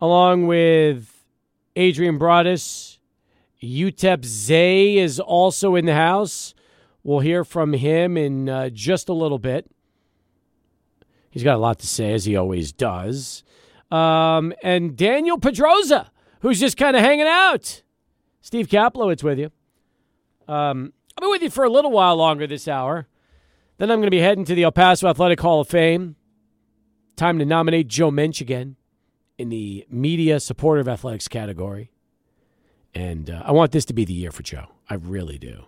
along with Adrian Broadus. UTEP Zay is also in the house. We'll hear from him in uh, just a little bit. He's got a lot to say, as he always does. Um, and Daniel Pedroza, who's just kind of hanging out. Steve Kaplowitz with you. Um, I'll be with you for a little while longer this hour. Then I'm going to be heading to the El Paso Athletic Hall of Fame. Time to nominate Joe Mensch again in the media supportive athletics category. And uh, I want this to be the year for Joe. I really do.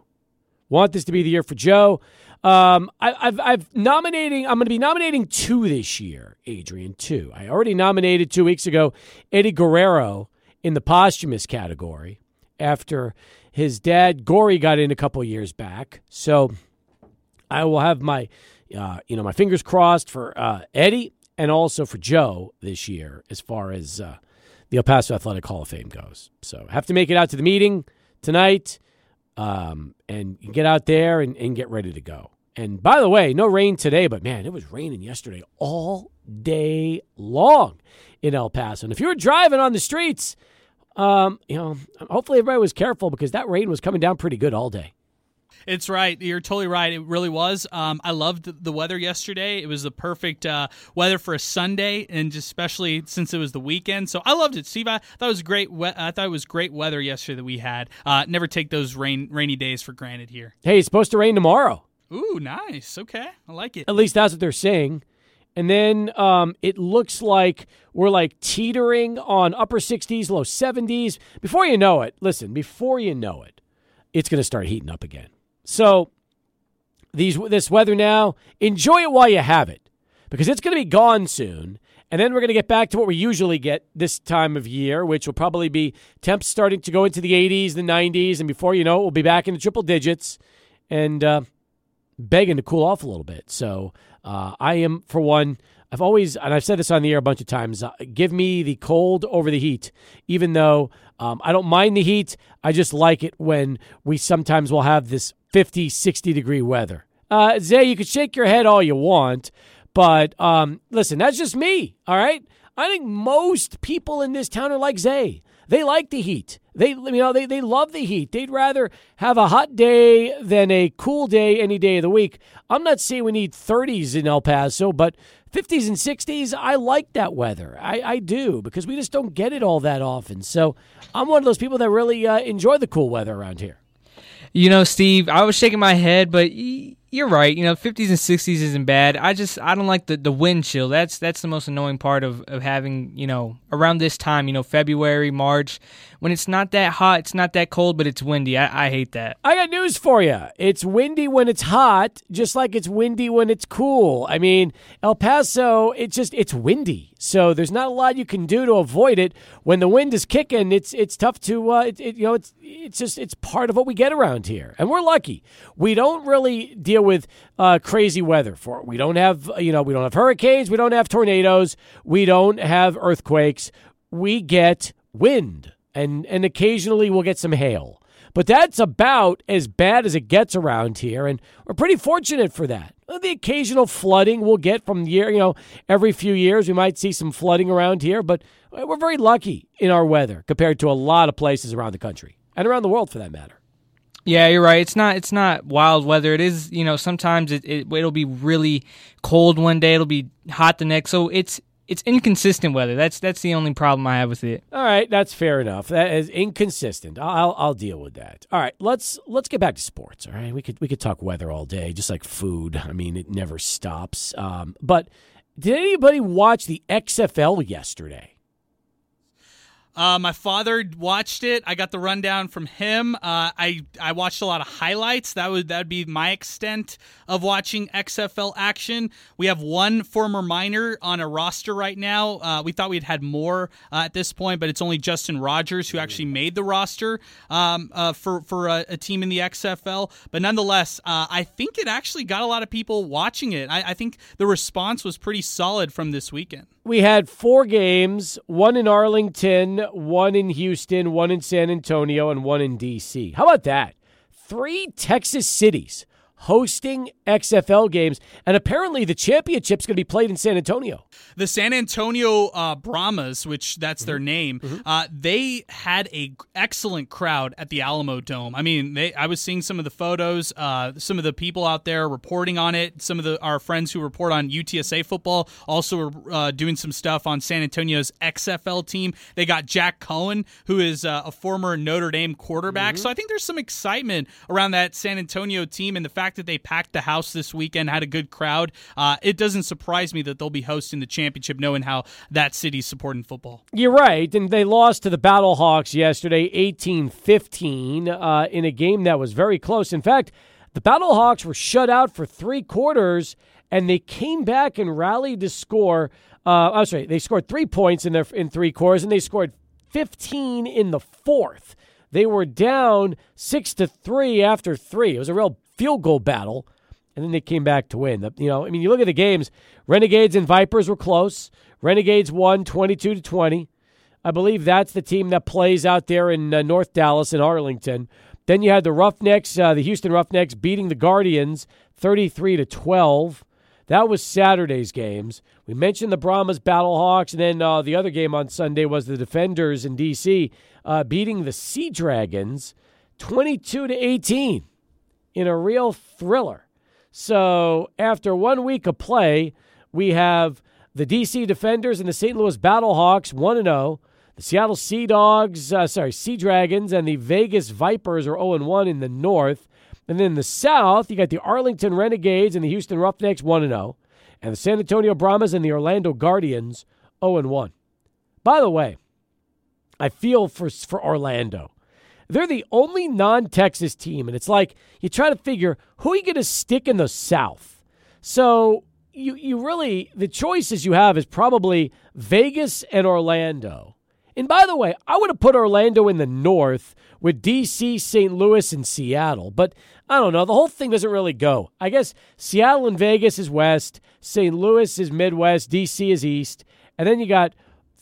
Want this to be the year for Joe. Um, I, have I've nominating. I'm going to be nominating two this year, Adrian. Two. I already nominated two weeks ago Eddie Guerrero in the posthumous category after his dad Gory got in a couple years back. So I will have my, uh, you know, my fingers crossed for uh, Eddie and also for Joe this year as far as uh, the El Paso Athletic Hall of Fame goes. So have to make it out to the meeting tonight um, and get out there and, and get ready to go. And by the way, no rain today, but man, it was raining yesterday all day long in El Paso. And if you were driving on the streets, um, you know, hopefully everybody was careful because that rain was coming down pretty good all day. It's right. You're totally right. It really was. Um, I loved the weather yesterday. It was the perfect uh, weather for a Sunday, and especially since it was the weekend. So I loved it, Steve. I thought it was great. We- I thought it was great weather yesterday that we had. Uh, never take those rain rainy days for granted here. Hey, it's supposed to rain tomorrow. Ooh, nice. Okay, I like it. At least that's what they're saying. And then um, it looks like we're like teetering on upper 60s, low 70s. Before you know it, listen, before you know it, it's going to start heating up again. So these this weather now, enjoy it while you have it because it's going to be gone soon. And then we're going to get back to what we usually get this time of year, which will probably be temps starting to go into the 80s, the 90s, and before you know it, we'll be back in the triple digits and uh, begging to cool off a little bit. So uh, I am, for one, I've always, and I've said this on the air a bunch of times, uh, give me the cold over the heat, even though um, I don't mind the heat. I just like it when we sometimes will have this 50, 60 degree weather. Uh, Zay, you can shake your head all you want, but um, listen, that's just me, all right? I think most people in this town are like Zay. They like the heat. They you know they, they love the heat. They'd rather have a hot day than a cool day any day of the week. I'm not saying we need 30s in El Paso, but 50s and 60s, I like that weather. I, I do because we just don't get it all that often. So I'm one of those people that really uh, enjoy the cool weather around here. You know, Steve, I was shaking my head, but you're right. You know, 50s and 60s isn't bad. I just I don't like the, the wind chill. That's that's the most annoying part of, of having, you know, around this time, you know, February, March, when it's not that hot, it's not that cold, but it's windy. I, I hate that. I got news for you. It's windy when it's hot, just like it's windy when it's cool. I mean, El Paso, it's just it's windy. So there's not a lot you can do to avoid it. When the wind is kicking, it's it's tough to uh, it, it, you know it's it's just it's part of what we get around here, and we're lucky. We don't really deal with uh, crazy weather for it. We don't have you know we don't have hurricanes, we don't have tornadoes, we don't have earthquakes. We get wind, and and occasionally we'll get some hail. But that's about as bad as it gets around here, and we're pretty fortunate for that. The occasional flooding we'll get from year, you know, every few years we might see some flooding around here, but we're very lucky in our weather compared to a lot of places around the country and around the world for that matter. Yeah, you're right. It's not it's not wild weather. It is, you know, sometimes it, it it'll be really cold one day, it'll be hot the next. So it's it's inconsistent weather. That's that's the only problem I have with it. All right, that's fair enough. That is inconsistent. I'll I'll deal with that. All right, let's let's get back to sports. All right, we could we could talk weather all day, just like food. I mean, it never stops. Um, but did anybody watch the XFL yesterday? Uh, my father watched it. I got the rundown from him. Uh, I I watched a lot of highlights. That would that'd be my extent of watching XFL action. We have one former Miner on a roster right now. Uh, we thought we'd had more uh, at this point, but it's only Justin Rogers who actually made the roster um, uh, for for a, a, team in the XFL. But nonetheless, uh, I think it actually got a lot of people watching it. I, I think the response was pretty solid from this weekend we had four games one in Arlington, one in Houston, one in San Antonio, and one in D.C. How about that? Three Texas cities hosting XFL games, and apparently the championship's going to be played in San Antonio. The San Antonio uh, Brahmas, which that's mm-hmm. their name, mm-hmm. uh, they had a excellent crowd at the Alamodome. I mean, they I was seeing some of the photos, uh, some of the people out there reporting on it. Some of the our friends who report on UTSA football also were uh, doing some stuff on San Antonio's XFL team. They got Jack Coan, who is uh, a former Notre Dame quarterback. Mm-hmm. So I think there's some excitement around that San Antonio team and the fact fact that they packed the house this weekend, had a good crowd, uh, it doesn't surprise me that they'll be hosting the championship, knowing how that city's supporting football. You're right. And they lost to the Battlehawks yesterday, 18 15, uh, in a game that was very close. In fact, the Battlehawks were shut out for three quarters, and they came back and rallied to score. Uh, I'm sorry, they scored three points in their in three quarters, and they scored 15 in the fourth. They were down six to three after three. It was a real field goal battle, and then they came back to win. You know, I mean, you look at the games. Renegades and Vipers were close. Renegades won 22 to 20. I believe that's the team that plays out there in uh, North Dallas and Arlington. Then you had the Roughnecks, uh, the Houston Roughnecks, beating the Guardians 33 to 12. That was Saturday's games. We mentioned the Brahmas Battlehawks, and then uh, the other game on Sunday was the Defenders in D.C. Uh, beating the Sea Dragons 22 to 18 in a real thriller. So after one week of play, we have the D.C. Defenders and the St. Louis Battlehawks 1 0. The Seattle Sea Dogs, uh, sorry, Sea Dragons, and the Vegas Vipers are 0 1 in the North. And then in the South, you got the Arlington Renegades and the Houston Roughnecks 1 0. And the San Antonio Brahmas and the Orlando Guardians 0 1. By the way, I feel for, for Orlando. They're the only non Texas team, and it's like you try to figure who are you going to stick in the South. So you, you really, the choices you have is probably Vegas and Orlando. And by the way, I would have put Orlando in the North with DC, St. Louis, and Seattle. But I don't know. The whole thing doesn't really go. I guess Seattle and Vegas is West, St. Louis is Midwest, DC is East. And then you got,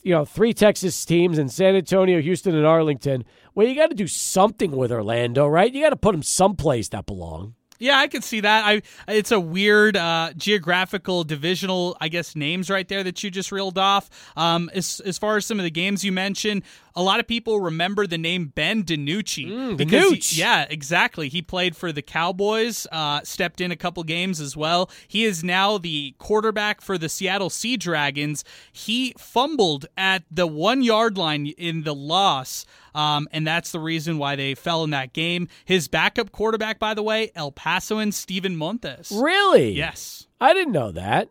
you know, three Texas teams in San Antonio, Houston, and Arlington. Well, you got to do something with Orlando, right? You got to put them someplace that belong. Yeah, I can see that. I it's a weird uh, geographical divisional, I guess, names right there that you just reeled off. Um, as as far as some of the games you mentioned, a lot of people remember the name Ben DiNucci Mm, because he- yeah, exactly. He played for the Cowboys, uh, stepped in a couple games as well. He is now the quarterback for the Seattle Sea Dragons. He fumbled at the one yard line in the loss. Um, and that's the reason why they fell in that game. His backup quarterback, by the way, El Pasoan Steven Montez. Really? Yes. I didn't know that.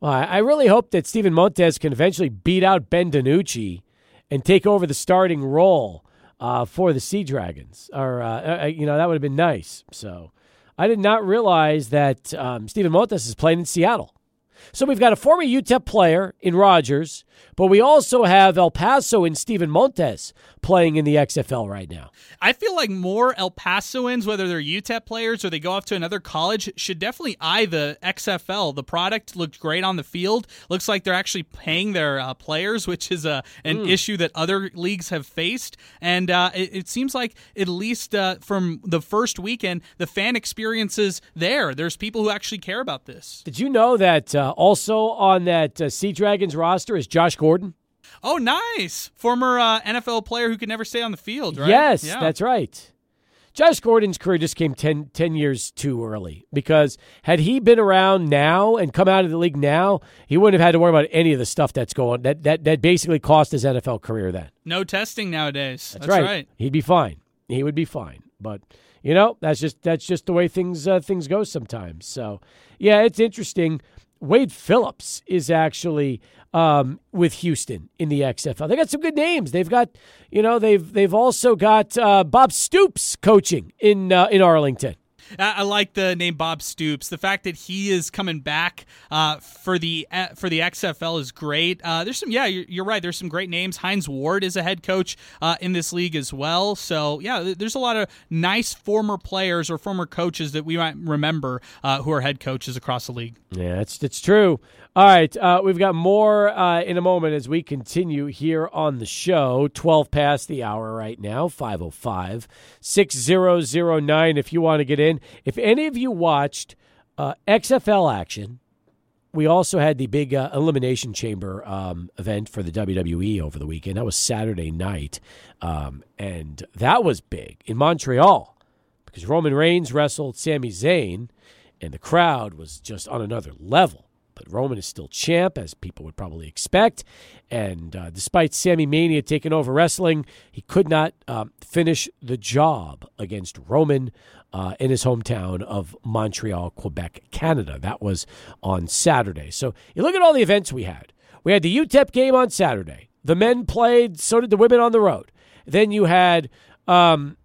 Well, I I really hope that Steven Montez can eventually beat out Ben DiNucci and take over the starting role uh, for the Sea Dragons. Or, uh, uh, you know, that would have been nice. So I did not realize that um, Steven Montez is playing in Seattle. So we've got a former UTEP player in Rogers, but we also have El Paso and Steven Montez playing in the XFL right now. I feel like more El Pasoans, whether they're UTEP players or they go off to another college, should definitely eye the XFL. The product looked great on the field. Looks like they're actually paying their uh, players, which is a an issue that other leagues have faced. And uh, it, it seems like at least uh, from the first weekend, the fan experience is there. There's people who actually care about this. Did you know that uh, also on that uh, Sea Dragons roster is Josh Gordon? Oh, nice! Former uh, NFL player who could never stay on the field, right? Yes, Yeah. that's right. Josh Gordon's career just came 10, 10 years too early because had he been around now and come out of the league now, he wouldn't have had to worry about any of the stuff that's going that that, that basically cost his NFL career then. no testing nowadays. That's, right. right. He'd be fine. He would be fine. But you know, that's just that's just the way things uh, things go sometimes. So, yeah, it's interesting. Wade Phillips is actually um, with Houston in the XFL. They got some good names. They've got, you know, they've they've also got uh, Bob Stoops coaching in uh, in Arlington. I, like the name Bob Stoops. The fact that he is coming back uh, for the uh, for the XFL is great. Uh, there's some, yeah, you're, you're right. There's some great names. Hines Ward is a head coach uh, in this league as well. So yeah, there's a lot of nice former players or former coaches that we might remember uh, who are head coaches across the league. Yeah, it's it's true. All right, uh, we've got more in a moment as we continue here on the show. 12 past the hour right now, 505 6009 if you want to get in. If any of you watched uh, XFL action, we also had the big uh, Elimination Chamber um, event for the WWE over the weekend. That was Saturday night. Um, and that was big in Montreal because Roman Reigns wrestled Sami Zayn, and the crowd was just on another level. But Roman is still champ, as people would probably expect. And uh, despite Sammy Mania taking over wrestling, he could not um, finish the job against Roman uh, in his hometown of Montreal, Quebec, Canada. That was on Saturday. So you look at all the events we had. We had the UTEP game on Saturday. The men played, so did the women on the road. Then you had um,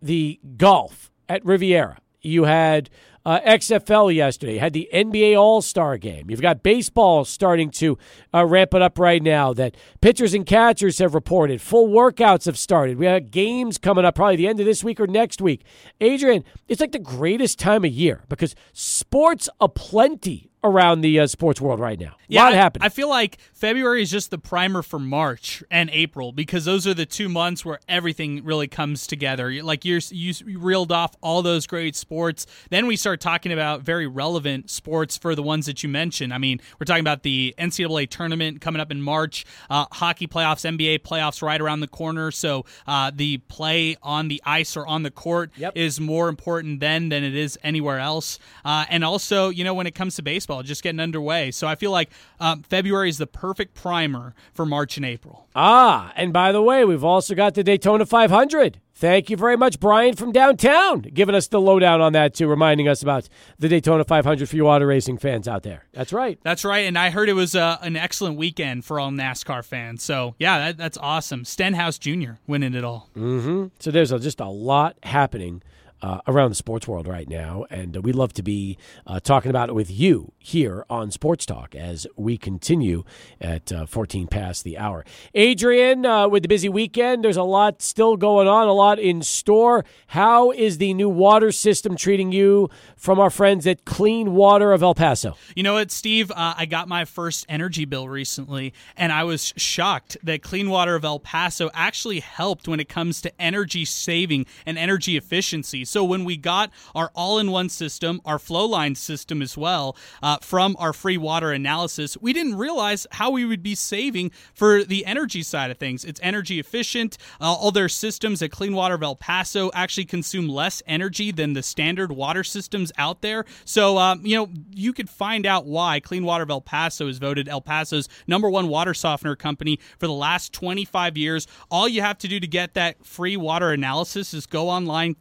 the golf at Riviera. You had uh, XFL yesterday. Had the NBA All Star game. You've got baseball starting to uh, ramp it up right now. That pitchers and catchers have reported. Full workouts have started. We have games coming up probably the end of this week or next week. Adrian, it's like the greatest time of year because sports aplenty around the uh, sports world right now. Yeah, a lot I- happening. I feel like February is just the primer for March and April because those are the two months where everything really comes together. Like you're, you reeled off all those great sports. Then we start talking about very relevant sports for the ones that you mentioned. I mean, we're talking about the NCAA tournament coming up in March, uh, hockey playoffs, NBA playoffs right around the corner. So uh, the play on the ice or on the court Yep. is more important then than it is anywhere else. Uh, and also, you know, when it comes to baseball, just getting underway. So I feel like um, February is the perfect primer for March and April. ah, and by the way, we've also got the Daytona 500. Thank you very much, Brian from downtown, giving us the lowdown on that too, reminding us about the Daytona 500 for you auto racing fans out there. That's right. That's right. And I heard it was uh, an excellent weekend for all NASCAR fans. So yeah, that, that's awesome. Stenhouse Jr. winning it all. So there's a, just a lot happening uh, around the sports world right now, and we'd love to be uh, talking about it with you here on Sports Talk as we continue at uh, 14 past the hour. Adrian, uh, with the busy weekend, there's a lot still going on, a lot in store. How is the new water system treating you from our friends at Clean Water of El Paso? You know what, Steve? I got my first energy bill recently, and I was shocked that Clean Water of El Paso actually helped when it comes to energy saving and energy efficiency. So when we got our all-in-one system, our flow line system as well, uh, from our free water analysis, we didn't realize how we would be saving for the energy side of things. It's energy efficient. Uh, all their systems at Clean Water of El Paso actually consume less energy than the standard water systems out there. So, um, you know, you could find out why Clean Water of El Paso is voted El Paso's number one water softener company for the last 25 years. All you have to do to get that free water analysis is go online,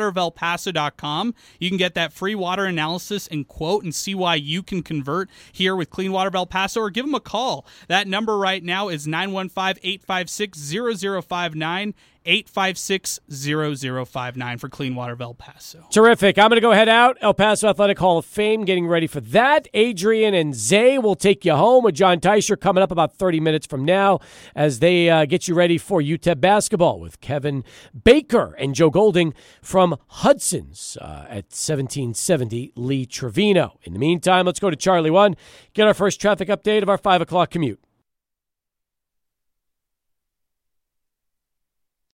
cleanwaterofelpaso.com. You can get that free water analysis and quote and see why you can convert here with Clean Water of El Paso or give them a call. That number right now is 915 856 0059. 856 0059 for Clean Water of El Paso. Terrific. I'm going to go head out. El Paso Athletic Hall of Fame, getting ready for that. Adrian and Zay will take you home with John Teicher coming up about 30 minutes from now as they uh, get you ready for UTEP basketball with Kevin Baker and Joe Golding from Hudson's uh, at 1770 Lee Trevino. In the meantime, let's go to Charlie 1, get our first traffic update of our 5 o'clock commute.